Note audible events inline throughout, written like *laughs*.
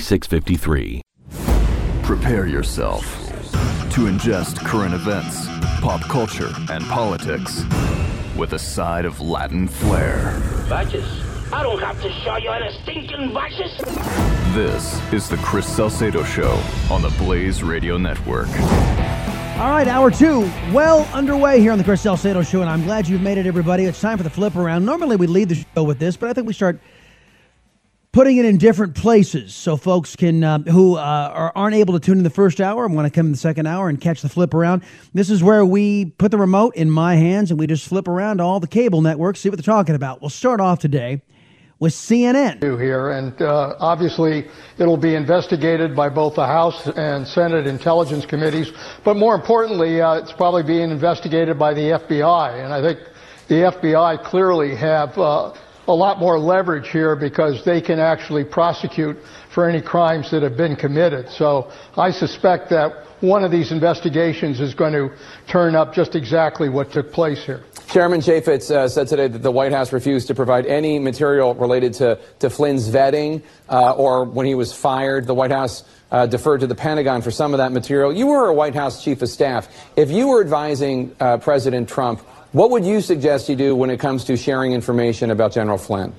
4653. Prepare yourself to ingest current events, pop culture, and politics with a side of Latin flair. Vices? I don't have to show you any stinking vices. This is the Chris Salcedo Show on the Blaze Radio Network. All right, hour two, well underway here on the Chris Salcedo Show, and I'm glad you've made it, everybody. It's time for the flip around. Normally we lead the show with this, but I think we start putting it in different places so folks can uh, who uh, are, aren't able to tune in the first hour and want to come in the second hour and catch the flip around this is where we put the remote in my hands and we just flip around all the cable networks see what they're talking about we'll start off today with CNN. Here and uh, obviously it'll be investigated by both the House and Senate Intelligence Committees, but more importantly, uh, it's probably being investigated by the FBI. And I think the FBI clearly have uh, a lot more leverage here because they can actually prosecute for any crimes that have been committed. So I suspect that one of these investigations is going to turn up just exactly what took place here. Chairman Chaffetz uh, said today that the White House refused to provide any material related to, to Flynn's vetting uh, or when he was fired. The White House uh, deferred to the Pentagon for some of that material. You were a White House chief of staff. If you were advising uh, President Trump, what would you suggest you do when it comes to sharing information about General Flynn?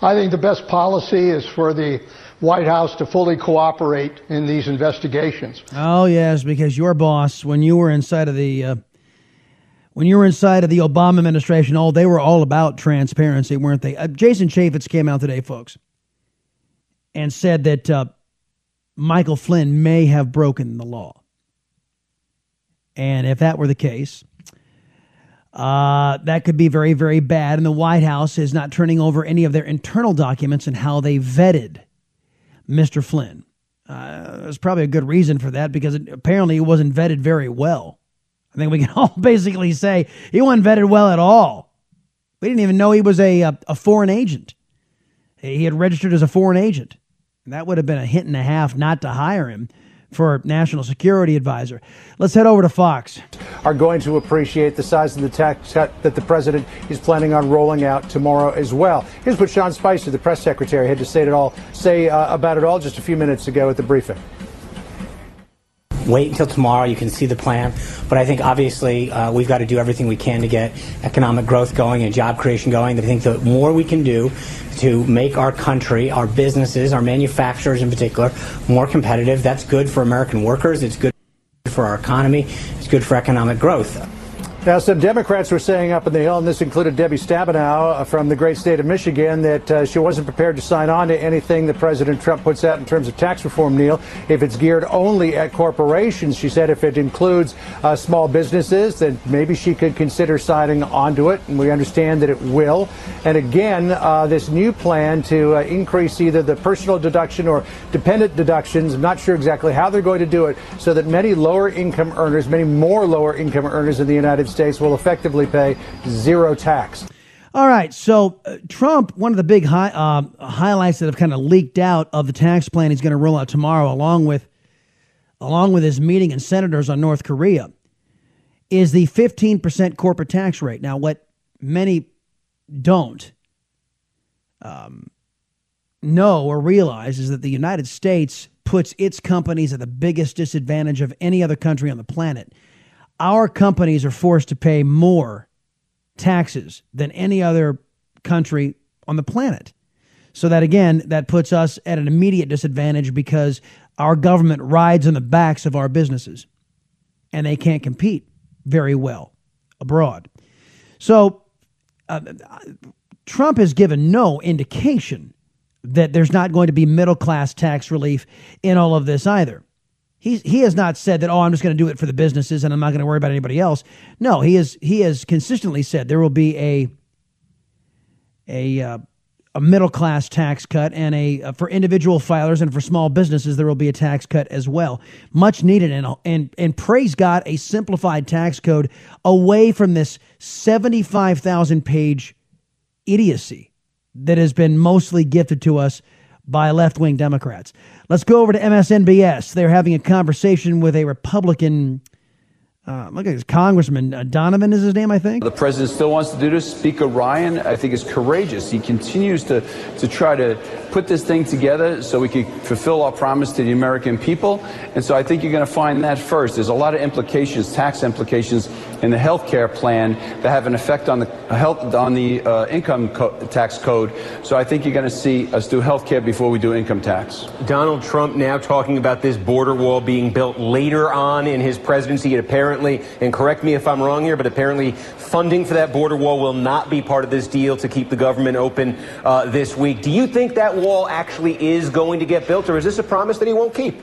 I think the best policy is for the White House to fully cooperate in these investigations. Oh yes, because your boss, when you were inside of the uh, when you were inside of the Obama administration, oh, they were all about transparency, weren't they? Uh, Jason Chaffetz came out today, folks, and said that uh, Michael Flynn may have broken the law. And if that were the case, uh, that could be very, very bad. And the White House is not turning over any of their internal documents and how they vetted Mr. Flynn. Uh, there's probably a good reason for that because it, apparently he wasn't vetted very well. I think we can *laughs* all basically say he wasn't vetted well at all. We didn't even know he was a, a, a foreign agent. He had registered as a foreign agent. And that would have been a hint and a half not to hire him for national security advisor. Let's head over to Fox. Are going to appreciate the size of the tax cut that the president is planning on rolling out tomorrow as well. Here's what Sean Spicer, the press secretary, had to say it all say uh, about it all just a few minutes ago at the briefing wait until tomorrow. You can see the plan. But I think obviously uh, we've got to do everything we can to get economic growth going and job creation going. I think the more we can do to make our country, our businesses, our manufacturers in particular, more competitive, that's good for American workers. It's good for our economy. It's good for economic growth. Now, some Democrats were saying up in the Hill, and this included Debbie Stabenow uh, from the great state of Michigan, that uh, she wasn't prepared to sign on to anything that President Trump puts out in terms of tax reform, Neil, if it's geared only at corporations. She said if it includes uh, small businesses, then maybe she could consider signing onto it, and we understand that it will. And again, uh, this new plan to uh, increase either the personal deduction or dependent deductions, I'm not sure exactly how they're going to do it, so that many lower income earners, many more lower income earners in the United States, States will effectively pay zero tax. All right. So, uh, Trump, one of the big hi- uh, highlights that have kind of leaked out of the tax plan he's going to roll out tomorrow, along with along with his meeting and senators on North Korea, is the 15% corporate tax rate. Now, what many don't um, know or realize is that the United States puts its companies at the biggest disadvantage of any other country on the planet our companies are forced to pay more taxes than any other country on the planet. So that again, that puts us at an immediate disadvantage because our government rides on the backs of our businesses and they can't compete very well abroad. So uh, Trump has given no indication that there's not going to be middle class tax relief in all of this either. He's, he has not said that, oh, I'm just going to do it for the businesses and I'm not going to worry about anybody else. No, he, is, he has consistently said there will be a, a, uh, a middle class tax cut and a uh, for individual filers and for small businesses there will be a tax cut as well much needed and and and praise god a simplified tax code away from this 75,000 page idiocy that has been mostly gifted to us by left wing Democrats. Let's go over to MSNBS. They're having a conversation with a Republican. Uh, look at this Congressman uh, Donovan is his name, I think. The president still wants to do this. Speaker Ryan, I think, is courageous. He continues to to try to put this thing together so we can fulfill our promise to the American people. And so I think you're going to find that first. There's a lot of implications, tax implications in the health care plan that have an effect on the health on the uh, income co- tax code. So I think you're going to see us do health care before we do income tax. Donald Trump now talking about this border wall being built later on in his presidency. It apparently, and correct me if I'm wrong here, but apparently funding for that border wall will not be part of this deal to keep the government open uh, this week. Do you think that wall actually is going to get built, or is this a promise that he won't keep?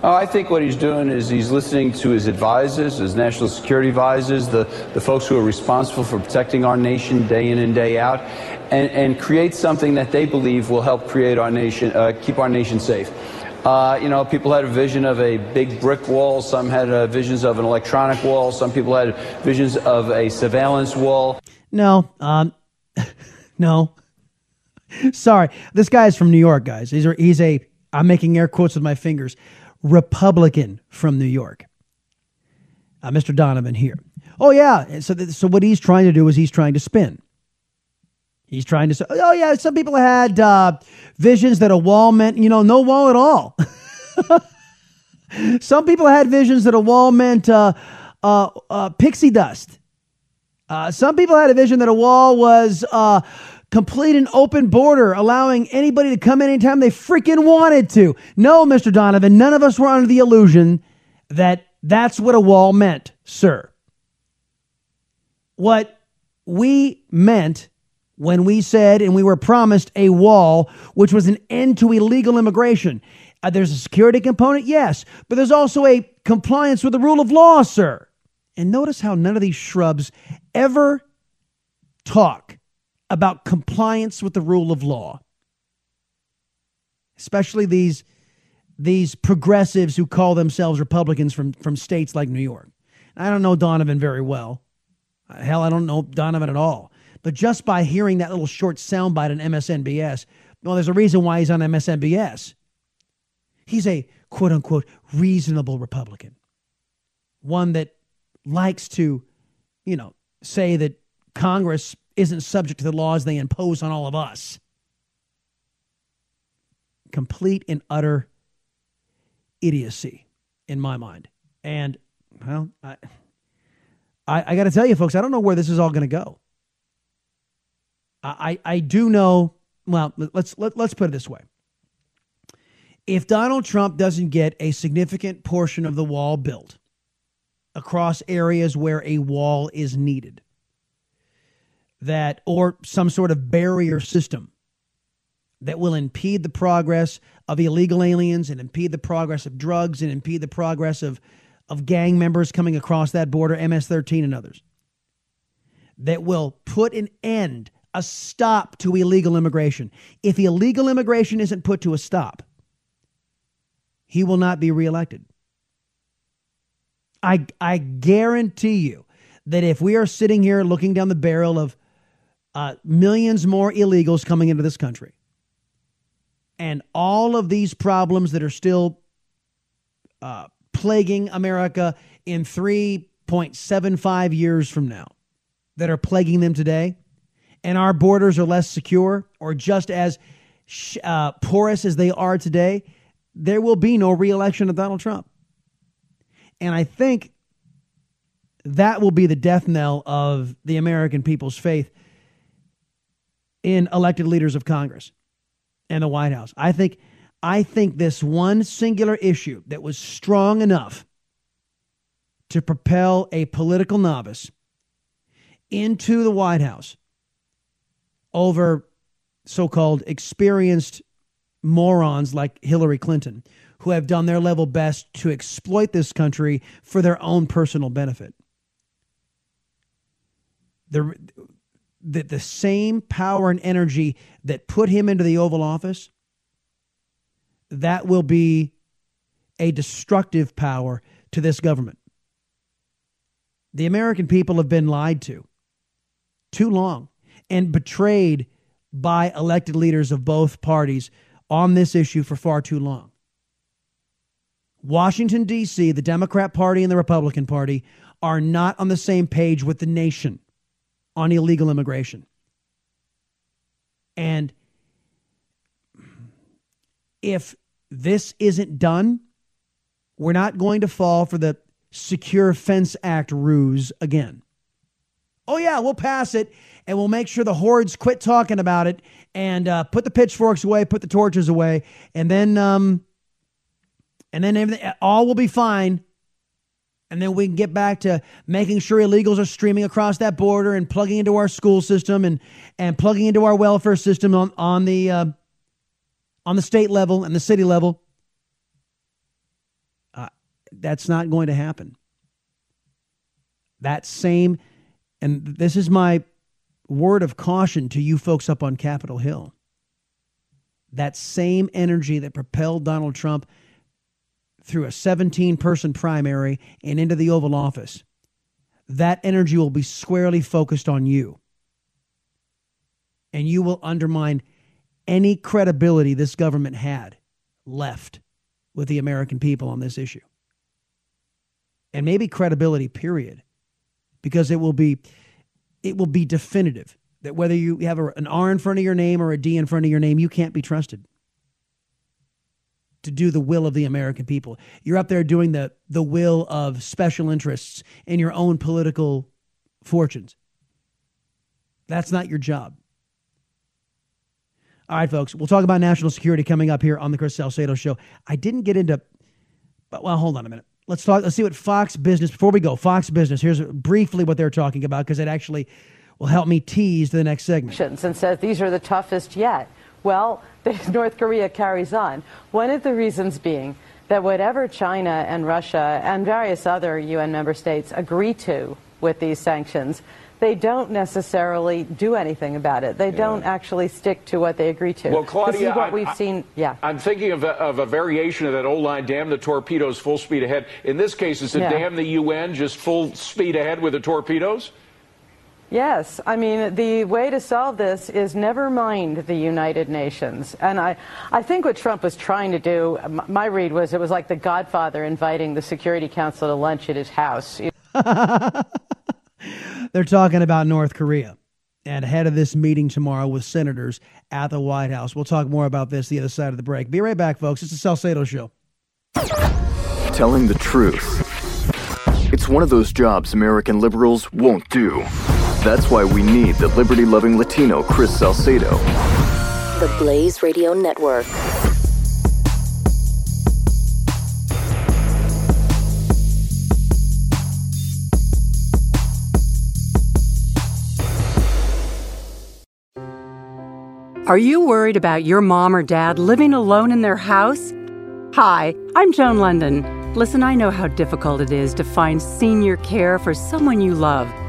Uh, I think what he's doing is he's listening to his advisors, his national security advisors, the, the folks who are responsible for protecting our nation day in and day out, and, and create something that they believe will help create our nation, uh, keep our nation safe. Uh, you know, people had a vision of a big brick wall. Some had uh, visions of an electronic wall. Some people had visions of a surveillance wall. No, um, *laughs* no. Sorry, this guy is from New York, guys. He's a, he's a. I'm making air quotes with my fingers. Republican from New York. Uh, Mr. Donovan here. Oh yeah. So th- so what he's trying to do is he's trying to spin. He's trying to say, oh yeah, some people had uh, visions that a wall meant, you know, no wall at all. *laughs* some people had visions that a wall meant uh, uh, uh pixie dust. Uh, some people had a vision that a wall was uh, complete an open border, allowing anybody to come in anytime they freaking wanted to. No, Mr. Donovan, none of us were under the illusion that that's what a wall meant, sir. What we meant when we said and we were promised a wall, which was an end to illegal immigration. Uh, there's a security component, yes, but there's also a compliance with the rule of law, sir. And notice how none of these shrubs ever talk about compliance with the rule of law, especially these these progressives who call themselves Republicans from from states like New York. I don't know Donovan very well. Uh, hell, I don't know Donovan at all. But just by hearing that little short soundbite on MSNBS, well, there's a reason why he's on MSNBS. He's a quote unquote reasonable Republican, one that likes to, you know, say that Congress isn't subject to the laws they impose on all of us. Complete and utter idiocy in my mind. And, well, I, I, I got to tell you, folks, I don't know where this is all going to go. I, I do know, well, let's, let, let's put it this way. If Donald Trump doesn't get a significant portion of the wall built across areas where a wall is needed, that, or some sort of barrier system that will impede the progress of illegal aliens and impede the progress of drugs and impede the progress of, of gang members coming across that border, MS 13 and others, that will put an end, a stop to illegal immigration. If illegal immigration isn't put to a stop, he will not be reelected. I, I guarantee you that if we are sitting here looking down the barrel of uh, millions more illegals coming into this country. And all of these problems that are still uh, plaguing America in 3.75 years from now, that are plaguing them today, and our borders are less secure or just as uh, porous as they are today, there will be no reelection of Donald Trump. And I think that will be the death knell of the American people's faith in elected leaders of Congress and the White House. I think I think this one singular issue that was strong enough to propel a political novice into the White House over so called experienced morons like Hillary Clinton, who have done their level best to exploit this country for their own personal benefit. The, the, the same power and energy that put him into the Oval Office, that will be a destructive power to this government. The American people have been lied to too long and betrayed by elected leaders of both parties on this issue for far too long. Washington, D.C., the Democrat Party and the Republican Party are not on the same page with the nation on illegal immigration. And if this isn't done, we're not going to fall for the Secure Fence Act ruse again. Oh, yeah, we'll pass it and we'll make sure the hordes quit talking about it and uh, put the pitchforks away, put the torches away, and then um, and then everything, all will be fine. And then we can get back to making sure illegals are streaming across that border and plugging into our school system and and plugging into our welfare system on on the uh, on the state level and the city level. Uh, that's not going to happen. That same, and this is my word of caution to you folks up on Capitol Hill. That same energy that propelled Donald Trump through a 17 person primary and into the Oval Office, that energy will be squarely focused on you. And you will undermine any credibility this government had left with the American people on this issue. And maybe credibility, period. Because it will be it will be definitive that whether you have an R in front of your name or a D in front of your name, you can't be trusted to do the will of the American people. You're up there doing the, the will of special interests and your own political fortunes. That's not your job. All right, folks, we'll talk about national security coming up here on the Chris Salcedo show. I didn't get into, but well, hold on a minute. Let's talk. Let's see what Fox Business. Before we go, Fox Business. Here's briefly what they're talking about because it actually will help me tease the next segment. And says these are the toughest yet. Well, *laughs* North Korea carries on. One of the reasons being that whatever China and Russia and various other UN member states agree to with these sanctions, they don't necessarily do anything about it. They yeah. don't actually stick to what they agree to. Well, Claudia, this is what I, we've I, seen. Yeah, I'm thinking of a, of a, variation of that oh, old line: "Damn the torpedoes, full speed ahead." In this case, is it yeah. "Damn the UN, just full speed ahead with the torpedoes"? Yes, I mean, the way to solve this is never mind the United Nations. And I, I think what Trump was trying to do, my read was it was like the Godfather inviting the Security Council to lunch at his house. *laughs* They're talking about North Korea and ahead of this meeting tomorrow with senators at the White House. We'll talk more about this the other side of the break. Be right back, folks. It's the Salcedo Show. Telling the truth. It's one of those jobs American liberals won't do. That's why we need the liberty loving Latino Chris Salcedo. The Blaze Radio Network. Are you worried about your mom or dad living alone in their house? Hi, I'm Joan London. Listen, I know how difficult it is to find senior care for someone you love.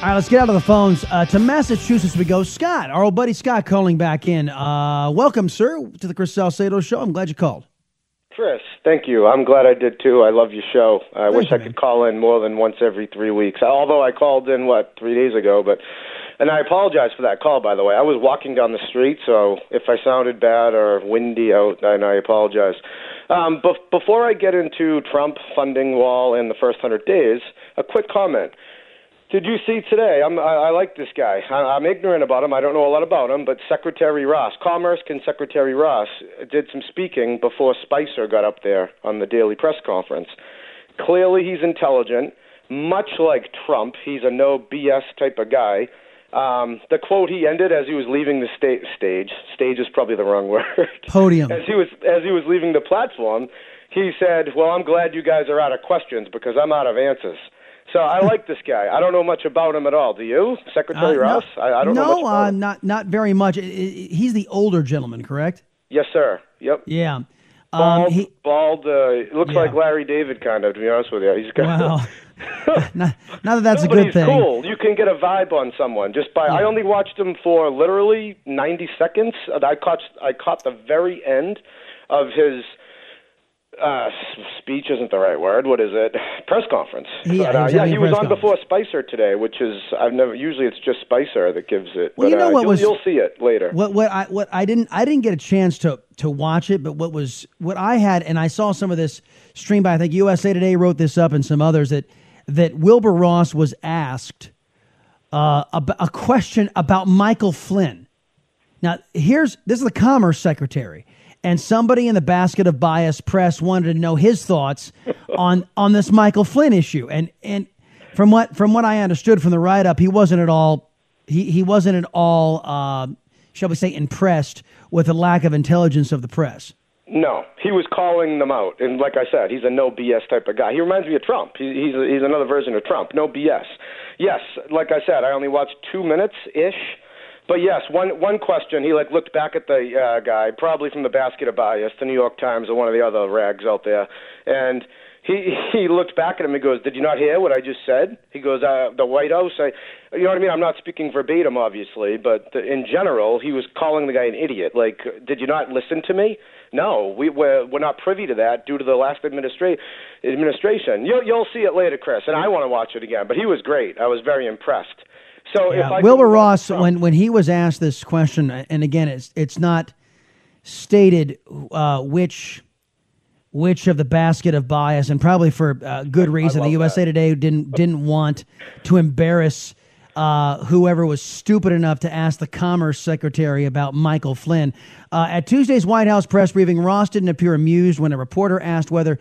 All right, let's get out of the phones. Uh, to Massachusetts we go. Scott, our old buddy Scott calling back in. Uh, welcome, sir, to the Chris Salcedo Show. I'm glad you called. Chris, thank you. I'm glad I did too. I love your show. I Thank wish you, I could call in more than once every three weeks. Although I called in what three days ago, but and I apologize for that call. By the way, I was walking down the street, so if I sounded bad or windy out, then I apologize. Um, bef- before I get into Trump funding wall in the first hundred days, a quick comment. Did you see today? I'm, I, I like this guy. I, I'm ignorant about him. I don't know a lot about him, but Secretary Ross, Commerce and Secretary Ross did some speaking before Spicer got up there on the daily press conference. Clearly, he's intelligent. Much like Trump, he's a no BS type of guy. Um, the quote he ended as he was leaving the sta- stage. Stage is probably the wrong *laughs* word. Podium. As he was as he was leaving the platform, he said, "Well, I'm glad you guys are out of questions because I'm out of answers." So I like this guy. I don't know much about him at all. Do you, Secretary Uh, no- Ross? I, I don't know much no, uh, not not very much. He's the older gentleman, correct? Yes, sir. Yep. Yeah. Um, Bald, he, bald. Uh, looks Yeah. like Larry David, kind of. To be honest with you, he's got. Wow. *laughs* *laughs* not, not that that's No, a good he's thing. cool. You can get a vibe on someone just by. I only watched him for literally 90 seconds. I caught. I caught the very end of his. Uh, speech isn't the right word. What is it? Press conference. Yeah, But, uh, he was yeah, he was on before Spicer today, which is I've never. Usually, it's just Spicer that gives it. Well, but, you know uh, what you'll, was- you'll see it later. What what I what I didn't I didn't get a chance to to watch it, but what was what I had, and I saw some of this stream by I think USA Today wrote this up and some others that that Wilbur Ross was asked uh, ab- a question about Michael Flynn. Now here's this is the Commerce Secretary, and somebody in the basket of bias press wanted to know his thoughts on on this Michael Flynn issue, and and from what from what I understood from the write up, he wasn't at all he he wasn't at all uh, shall we say impressed with the lack of intelligence of the press. No, he was calling them out, and like I said, he's a no BS type of guy. He reminds me of Trump. He, he's he's another version of Trump. No BS. Yes, like I said, I only watched two minutes ish, but yes, one one question. He like looked back at the uh, guy, probably from the basket of bias, the New York Times or one of the other rags out there, and he he looked back at him and goes, "Did you not hear what I just said?" He goes, uh, "The White House." I, you know what I mean? I'm not speaking verbatim, obviously, but in general, he was calling the guy an idiot. Like, did you not listen to me? No, we, we're we're not privy to that due to the last administra- administration. You'll you'll see it later, Chris, and I want to watch it again. But he was great. I was very impressed. So if Yeah, I Wilbur Ross, when when he was asked this question, and again, it's it's not stated uh, which which of the basket of bias, and probably for uh, good reason. The USA Today didn't didn't want to embarrass uh, whoever was stupid enough to ask the Commerce Secretary about Michael Flynn. Uh, at Tuesday's White House press briefing, Ross didn't appear amused when a reporter asked whether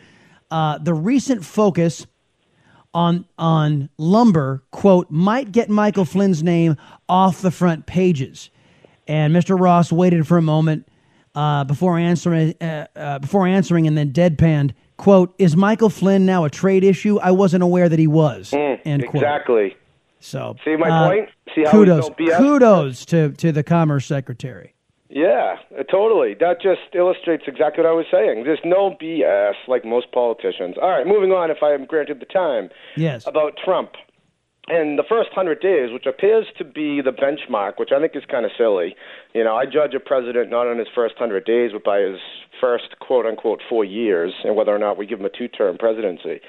uh, the recent focus on on lumber quote might get Michael Flynn's name off the front pages. And Mr. Ross waited for a moment uh, before answering uh, uh, before answering and then deadpanned quote Is Michael Flynn now a trade issue? I wasn't aware that he was. end quote. exactly. So See my uh, point? See how kudos kudos to to the Commerce Secretary. Yeah, uh, totally. That just illustrates exactly what I was saying. There's no BS like most politicians. All right, moving on. If I am granted the time. Yes. About Trump. And the first hundred days, which appears to be the benchmark, which I think is kind of silly. You know, I judge a president not on his first hundred days, but by his first quote unquote four years, and whether or not we give him a two term presidency.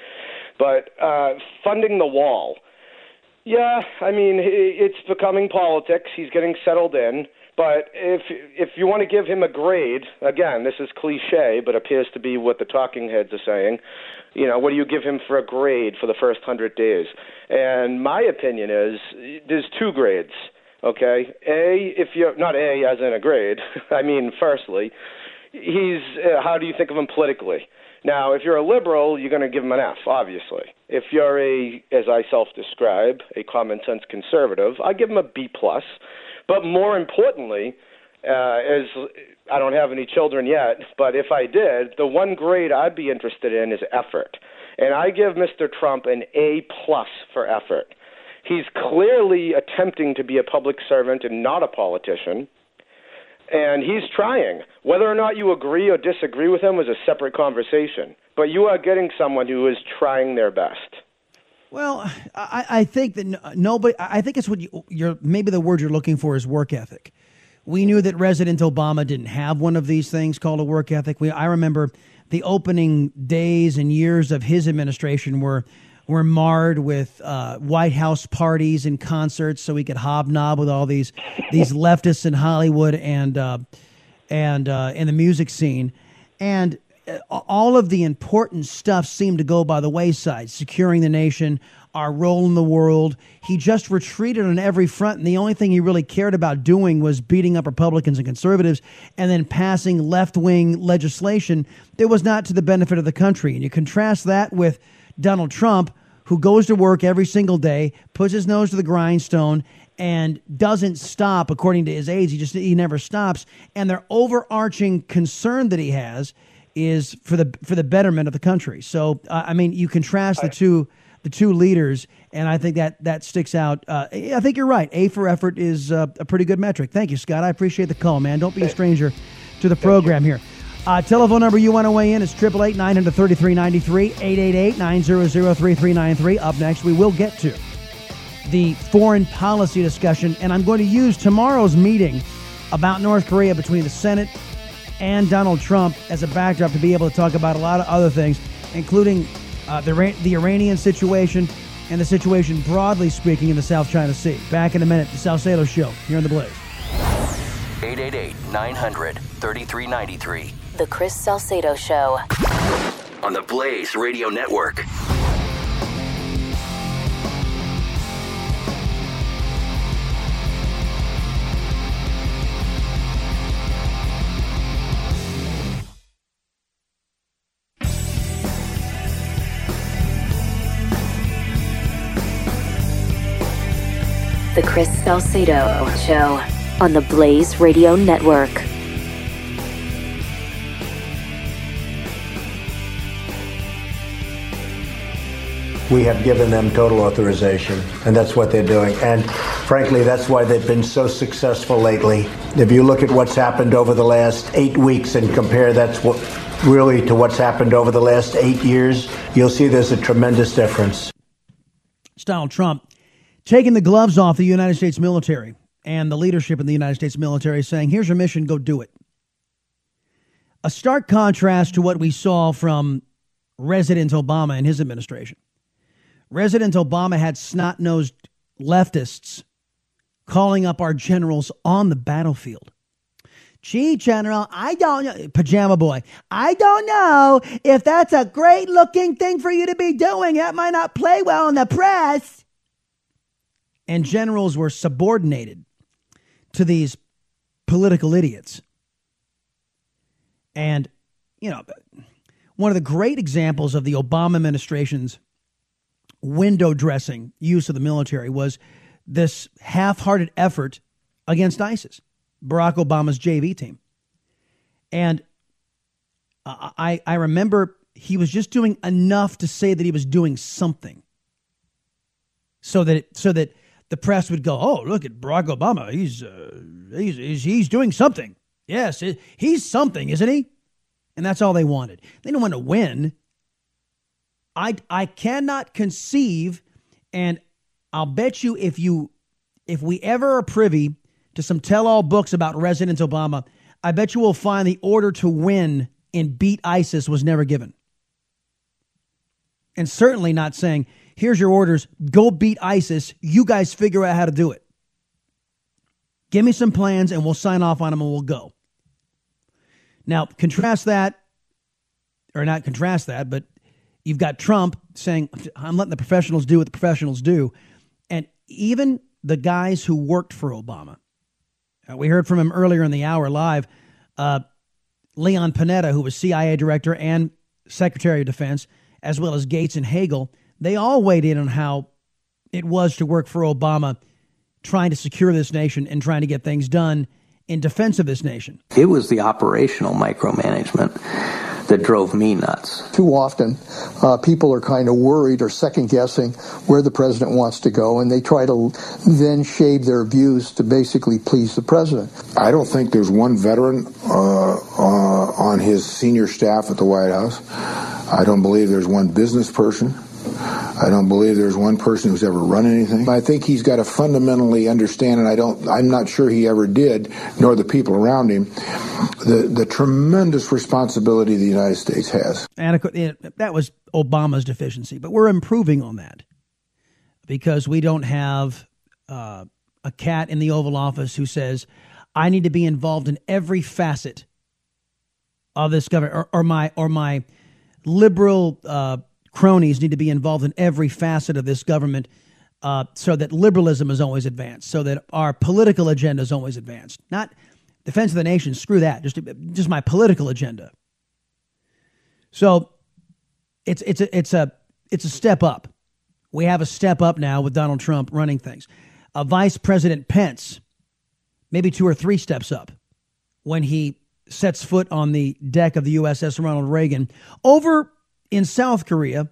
But uh, funding the wall. Yeah, I mean, it's becoming politics. He's getting settled in. But if if you want to give him a grade, again, this is cliche, but appears to be what the talking heads are saying. You know, what do you give him for a grade for the first hundred days? And my opinion is there's two grades. Okay, A, if you're not A as in a grade. *laughs* I mean, firstly, he's uh, how do you think of him politically? Now, if you're a liberal, you're going to give him an F, obviously. If you're a, as I self-describe, a common sense conservative, I give him a B plus. But more importantly, uh, as I don't have any children yet, but if I did, the one grade I'd be interested in is effort, and I give Mr. Trump an A plus for effort. He's clearly attempting to be a public servant and not a politician and he's trying. Whether or not you agree or disagree with him is a separate conversation. But you are getting someone who is trying their best. Well, I, I think that nobody. I think it's what you, you're. Maybe the word you're looking for is work ethic. we knew that President Obama didn't have one of these things called a work ethic. We, I remember the opening days and years of his administration were were marred with uh, White House parties and concerts, so we could hobnob with all these these leftists in Hollywood and uh, and uh, in the music scene, and all of the important stuff seemed to go by the wayside. Securing the nation, our role in the world. He just retreated on every front, and the only thing he really cared about doing was beating up Republicans and conservatives and then passing left wing legislation that was not to the benefit of the country. And you contrast that with Donald Trump, who goes to work every single day, puts his nose to the grindstone, and doesn't stop according to his aides. He just he never stops. And their overarching concern that he has is for the for the betterment of the country. So uh, I mean, you contrast the two the two leaders, and I think that that sticks out. Uh, I think you're right. A for effort is uh, a pretty good metric. Thank you, Scott. I appreciate the call, man. Don't be a stranger to the program here. Uh, telephone number you want to weigh in is 888 900 3393, 888 900 3393. Up next, we will get to the foreign policy discussion, and I'm going to use tomorrow's meeting about North Korea between the Senate and Donald Trump as a backdrop to be able to talk about a lot of other things, including uh, the, the Iranian situation and the situation, broadly speaking, in the South China Sea. Back in a minute, the Salcedo Show here on The Blaze. 888 900 3393. The Chris Salcedo Show. On the Blaze Radio Network. The Chris Salcedo Show on the Blaze Radio Network. We have given them total authorization, and that's what they're doing. And frankly, that's why they've been so successful lately. If you look at what's happened over the last eight weeks and compare that's what really to what's happened over the last eight years, you'll see there's a tremendous difference. It's Donald Trump taking the gloves off the United States military and the leadership in the United States military saying, here's your mission, go do it. A stark contrast to what we saw from President Obama and his administration. President Obama had snot nosed leftists calling up our generals on the battlefield. Gee, General, I don't know, Pajama Boy, I don't know if that's a great looking thing for you to be doing. That might not play well in the press. And generals were subordinated to these political idiots. And, you know, one of the great examples of the Obama administration's window dressing use of the military was this half hearted effort against ISIS, Barack Obama's JV team. And I, I remember he was just doing enough to say that he was doing something so that it, so that the press would go, "Oh, look at Barack Obama. He's uh, he's, he's he's doing something. Yes, he's something, isn't he?" And that's all they wanted. They didn't want to win. I I cannot conceive, and I'll bet you if you if we ever are privy to some tell-all books about President Obama, I bet you will find the order to win and beat ISIS was never given. And certainly not saying, Here's your orders. Go beat ISIS. You guys figure out how to do it. Give me some plans and we'll sign off on them and we'll go. Now, contrast that, or not contrast that, but you've got Trump saying, I'm letting the professionals do what the professionals do. And even the guys who worked for Obama, uh, we heard from him earlier in the hour live, uh, Leon Panetta, who was CIA director and Secretary of Defense, as well as Gates and Hagel, they all weighed in on how it was to work for Obama trying to secure this nation and trying to get things done in defense of this nation. It was the operational micromanagement that drove me nuts. Too often, uh, people are kind of worried or second guessing where the president wants to go, and they try to then shade their views to basically please the president. I don't think there's one veteran uh, uh, on his senior staff at the White House. I don't believe there's one business person. I don't believe there's one person who's ever run anything. I think he's got to fundamentally understand, and I don't. I'm not sure he ever did, nor the people around him, the the tremendous responsibility the United States has. And that was Obama's deficiency, but we're improving on that because we don't have uh, a cat in the Oval Office who says, "I need to be involved in every facet of this government," or, or my or my liberal uh, cronies need to be involved in every facet of this government. Uh, so that liberalism is always advanced, so that our political agenda is always advanced. Not defense of the nation, screw that. Just just my political agenda. So it's it's a it's a it's a step up. We have a step up now with Donald Trump running things. Uh, Vice President Pence, maybe two or three steps up when he sets foot on the deck of the USS Ronald Reagan over in South Korea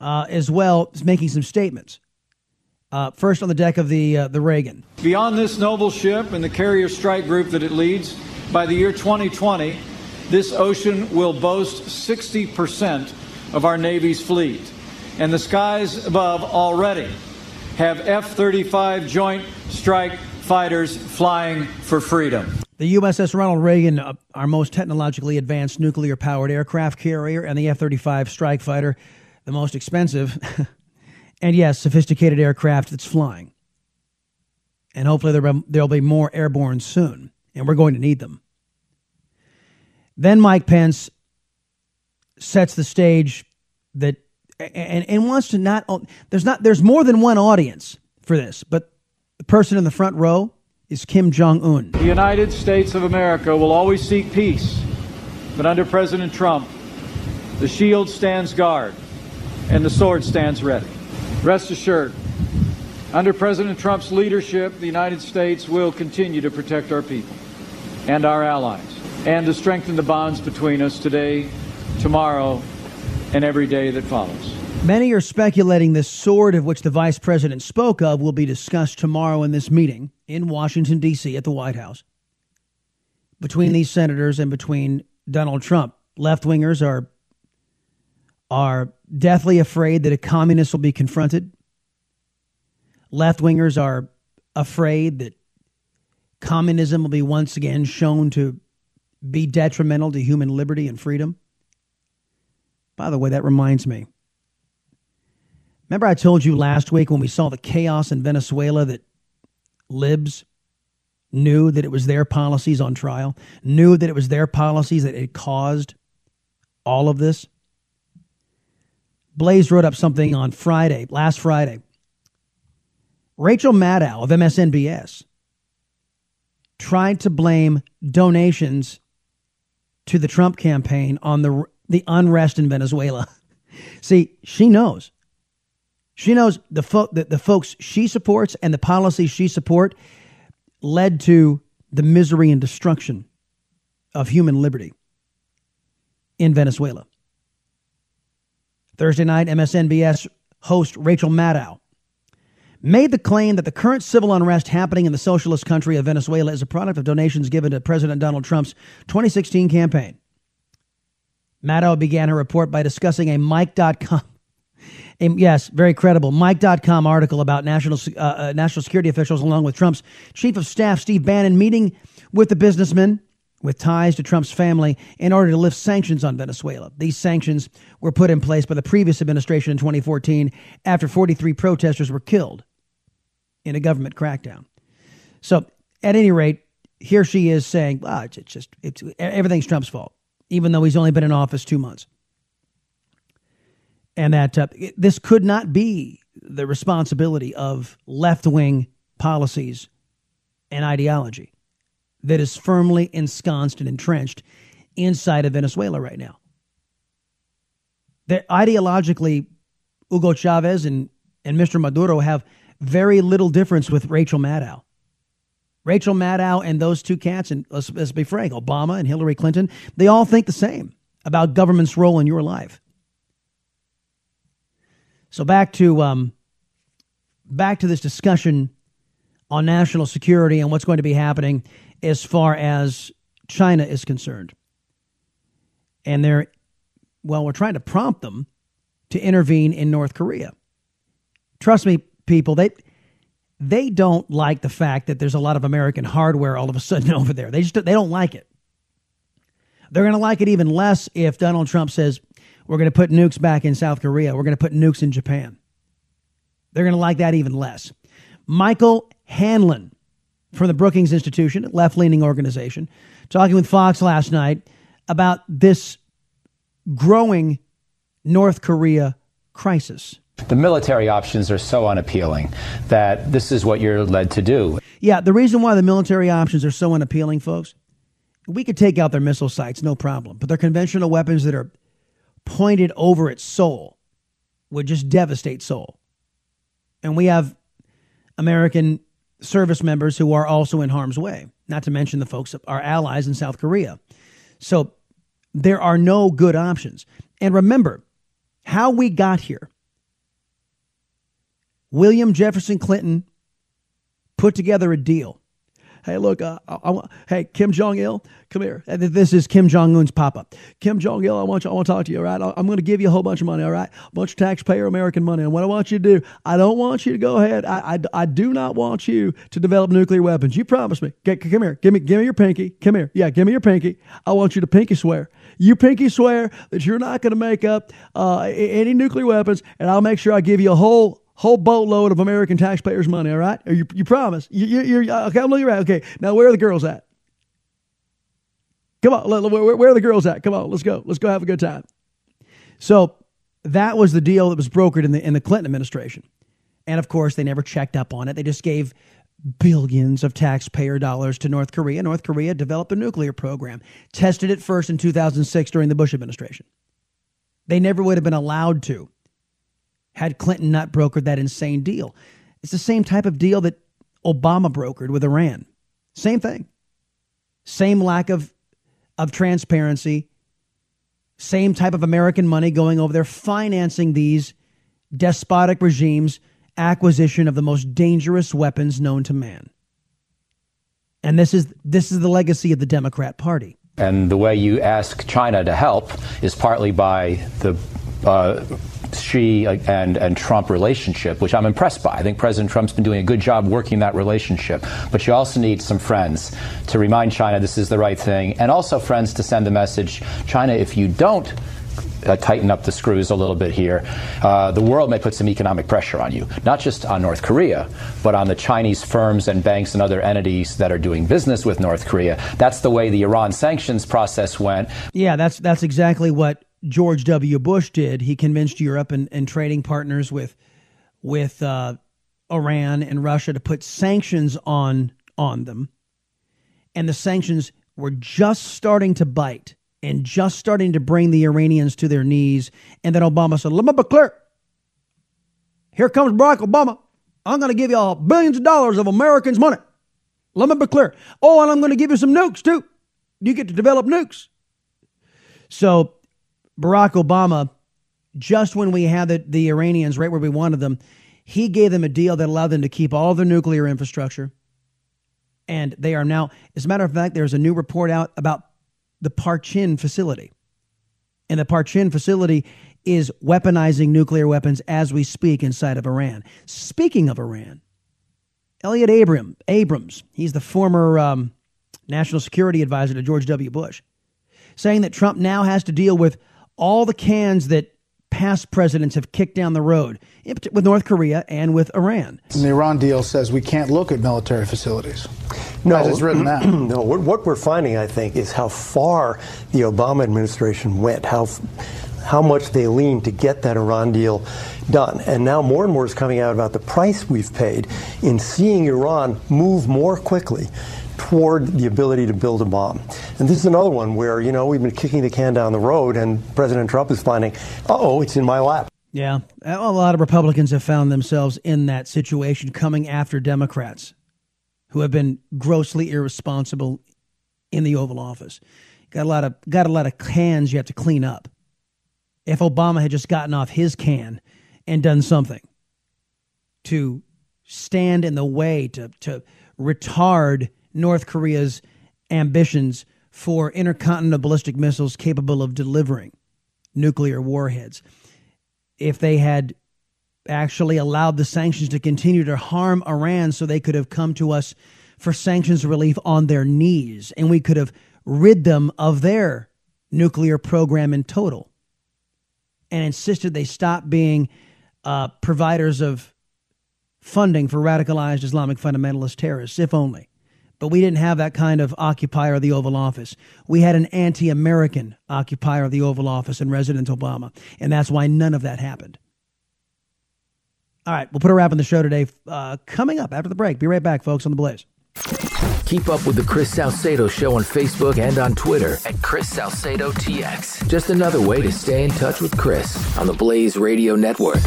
uh, as well, is making some statements. Uh, first on the deck of the uh, the Reagan. Beyond this noble ship and the carrier strike group that it leads, by the year 2020, this ocean will boast 60 percent of our Navy's fleet. And the skies above already have F 35 Joint Strike Fighters flying for freedom. The USS Ronald Reagan, uh, our most technologically advanced nuclear powered aircraft carrier, and the F 35 Strike Fighter, the most expensive, *laughs* and yes, sophisticated aircraft that's flying. And hopefully there'll be more airborne soon, and we're going to need them. Then Mike Pence sets the stage that and, and wants to not there's not there's more than one audience for this, but the person in the front row is Kim Jong Un. The United States of America will always seek peace, but under President Trump, the shield stands guard and the sword stands ready. Rest assured, under President Trump's leadership, the United States will continue to protect our people and our allies and to strengthen the bonds between us today, tomorrow, and every day that follows. Many are speculating this sword of which the vice president spoke of will be discussed tomorrow in this meeting in Washington, D.C., at the White House between these senators and between Donald Trump. Left wingers are, are deathly afraid that a communist will be confronted. Left wingers are afraid that communism will be once again shown to be detrimental to human liberty and freedom. By the way, that reminds me. Remember, I told you last week when we saw the chaos in Venezuela that libs knew that it was their policies on trial, knew that it was their policies that had caused all of this? Blaze wrote up something on Friday, last Friday. Rachel Maddow of MSNBS tried to blame donations to the Trump campaign on the the unrest in Venezuela. *laughs* See, she knows. She knows the, fo- the, the folks she supports and the policies she support led to the misery and destruction of human liberty in Venezuela. Thursday night, MSNBS host Rachel Maddow made the claim that the current civil unrest happening in the socialist country of Venezuela is a product of donations given to President Donald Trump's 2016 campaign. Maddow began her report by discussing a Mic.com, yes, very credible, Mic.com article about national, uh, uh, national security officials, along with Trump's chief of staff, Steve Bannon, meeting with the businessman with ties to Trump's family in order to lift sanctions on Venezuela. These sanctions were put in place by the previous administration in 2014 after 43 protesters were killed in a government crackdown. So, at any rate, here she is saying, well, it's, it's just, it's, everything's Trump's fault even though he's only been in office two months. And that uh, this could not be the responsibility of left wing policies and ideology that is firmly ensconced and entrenched inside of Venezuela right now. That ideologically, Hugo Chavez and, and Mr. Maduro have very little difference with Rachel Maddow. Rachel Maddow and those two cats, and let's, let's be frank, Obama and Hillary Clinton, they all think the same about government's role in your life. So back to um, back to this discussion on national security and what's going to be happening as far as China is concerned. And they're well, we're trying to prompt them to intervene in North Korea. Trust me, people, they they don't like the fact that there's a lot of American hardware all of a sudden *laughs* over there. They just they don't like it. They're going to like it even less if Donald Trump says we're going to put nukes back in South Korea. We're going to put nukes in Japan. They're going to like that even less. Michael O'Hanlon from the Brookings Institution, a left leaning organization, talking with Fox last night about this growing North Korea crisis. The military options are so unappealing that this is what you're led to do. Yeah, the reason why the military options are so unappealing, folks, we could take out their missile sites, no problem. But their conventional weapons that are pointed over at Seoul would just devastate Seoul. And we have American service members who are also in harm's way, not to mention the folks, our allies in South Korea. So there are no good options. And remember how we got here. William Jefferson Clinton put together a deal hey, look, uh, I, I, hey, Kim Jong Il, come here. This is Kim Jong Un's papa. Kim Jong Il, I want you, I want to talk to you. All right, I'm going to give you a whole bunch of money. All right, a bunch of taxpayer American money. And what I want you to do, I don't want you to go ahead. I, I, I do not want you to develop nuclear weapons. You promise me. Get, come here. Give me, give me your pinky. Come here. Yeah, give me your pinky. I want you to pinky swear. You pinky swear that you're not going to make up uh, any nuclear weapons, and I'll make sure I give you a whole whole boatload of American taxpayers' money. All right, you, you promise? You, you, you're uh, okay. I'm looking around. Okay, now where are the girls at? Come on, where, where are the girls at? Come on, let's go. Let's go have a good time. So that was the deal that was brokered in the in the Clinton administration, and of course they never checked up on it. They just gave billions of taxpayer dollars to North Korea. North Korea developed a nuclear program, tested it first in 2006 during the Bush administration. They never would have been allowed to had Clinton not brokered that insane deal. It's the same type of deal that Obama brokered with Iran. Same thing. Same lack of, of transparency. Same type of American money going over there, financing these despotic regimes' acquisition of the most dangerous weapons known to man. And this is, this is the legacy of the Democrat Party. And the way you ask China to help is partly by the uh, Xi and, and Trump relationship, which I'm impressed by. I think President Trump's been doing a good job working that relationship. But you also need some friends to remind China this is the right thing, and also friends to send the message China, if you don't uh, tighten up the screws a little bit here, uh, the world may put some economic pressure on you, not just on North Korea, but on the Chinese firms and banks and other entities that are doing business with North Korea. That's the way the Iran sanctions process went. Yeah, that's that's exactly what George W. Bush did. He convinced Europe and, and trading partners with with uh, Iran and Russia to put sanctions on on them, and the sanctions were just starting to bite and just starting to bring the Iranians to their knees. And then Obama said, "Let me be clear. Here comes Barack Obama. I'm going to give you all billions of dollars of Americans' money. Let me be clear. Oh, and I'm going to give you some nukes too. You get to develop nukes." So Barack Obama, just when we had the, the Iranians right where we wanted them, he gave them a deal that allowed them to keep all their nuclear infrastructure. And they are now, as a matter of fact, there's a new report out about the Parchin facility. And the Parchin facility is weaponizing nuclear weapons as we speak inside of Iran. Speaking of Iran, Elliott Abram, Abrams, he's the former um, national security advisor to George W. Bush, saying that Trump now has to deal with all the cans that past presidents have kicked down the road with North Korea and with Iran. And the Iran deal says we can't look at military facilities. No, it's written now. *clears throat* no. What, what we're finding, I think, is how far the Obama administration went, how how much they leaned to get that Iran deal done. And now more and more is coming out about the price we've paid in seeing Iran move more quickly toward the ability to build a bomb. And this is another one where, you know, we've been kicking the can down the road and President Trump is finding, oh, it's in my lap. Yeah. A lot of Republicans have found themselves in that situation coming after Democrats who have been grossly irresponsible in the Oval Office. Got a lot of got a lot of cans you have to clean up. If Obama had just gotten off his can and done something to stand in the way to to retard North Korea's ambitions for intercontinental ballistic missiles capable of delivering nuclear warheads. if they had actually allowed the sanctions to continue to harm Iran so they could have come to us for sanctions relief on their knees and we could have rid them of their nuclear program in total and insisted they stop being uh, providers of funding for radicalized Islamic fundamentalist terrorists, if only. But we didn't have that kind of occupier of the Oval Office. We had an anti American occupier of the Oval Office in President Obama. And that's why none of that happened. All right, we'll put a wrap on the show today. Uh, coming up after the break. Be right back, folks, on the Blaze. Keep up with the Chris Salcedo Show on Facebook and on Twitter at Chris Salcedo TX. Just another way to stay in touch with Chris on the Blaze Radio Network.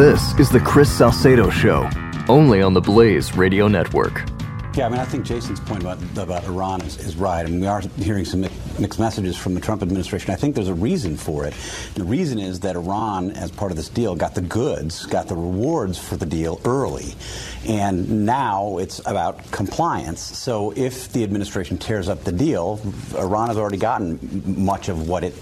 This is the Chris Salcedo Show, only on the Blaze Radio Network. Yeah, I mean, I think Jason's point about about Iran is, is right. I mean, we are hearing some mixed messages from the Trump administration. I think there's a reason for it. The reason is that Iran, as part of this deal, got the goods, got the rewards for the deal early, and now it's about compliance. So if the administration tears up the deal, Iran has already gotten much of what it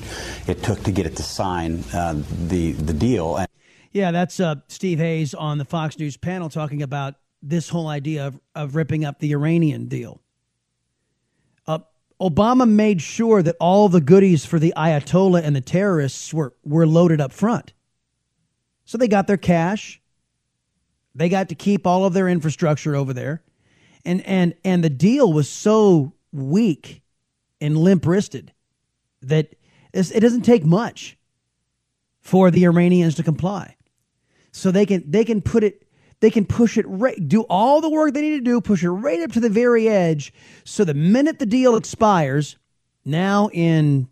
it took to get it to sign uh, the the deal. And yeah, that's uh, Steve Hayes on the Fox News panel talking about this whole idea of, of ripping up the Iranian deal. Uh, Obama made sure that all the goodies for the Ayatollah and the terrorists were, were loaded up front. So they got their cash. They got to keep all of their infrastructure over there. And, and, and the deal was so weak and limp wristed that it doesn't take much for the Iranians to comply so they can they can put it they can push it right do all the work they need to do push it right up to the very edge. So the minute the deal expires now in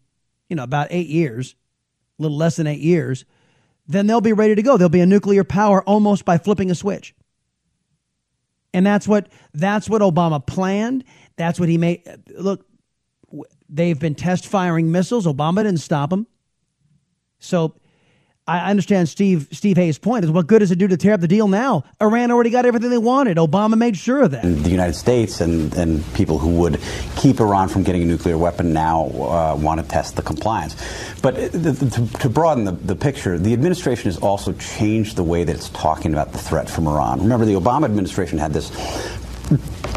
you know about 8 years a little less than 8 years then they'll be ready to go. They'll be a nuclear power almost by flipping a switch. And that's what that's what Obama planned. That's what he made. Look they've been test firing missiles. Obama didn't stop them so I understand Steve Steve Hayes' point is what good does it do to tear up the deal now? Iran already got everything they wanted. Obama made sure of that. The United States and, and people who would keep Iran from getting a nuclear weapon now uh, want to test the compliance. But the, the, to, to, broaden the, the picture, the administration has also changed the way that it's talking about the threat from Iran. Remember, the Obama administration had this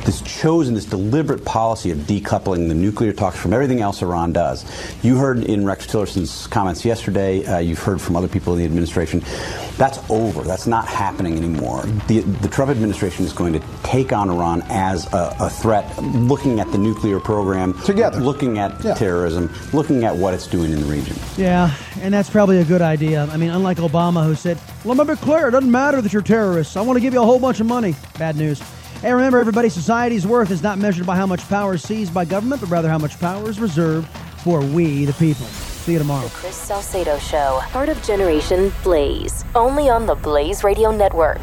this chosen, this deliberate policy of decoupling the nuclear talks from everything else Iran does. You heard in Rex Tillerson's comments yesterday, uh, you've heard from other people in the administration. That's over. That's not happening anymore. The, the Trump administration is going to take on Iran as a, a threat, looking at the nuclear program, together, looking at yeah. terrorism, looking at what it's doing in the region. Yeah, and that's probably a good idea. I mean, unlike Obama, who said, "Let me be clear, it doesn't matter that you're terrorists. I want to give you a whole bunch of money." Bad news. Hey, remember, everybody, society's worth is not measured by how much power is seized by government, but rather how much power is reserved for we, the people. See you tomorrow. The Chris Salcedo Show, part of Generation Blaze, only on the Blaze Radio Network.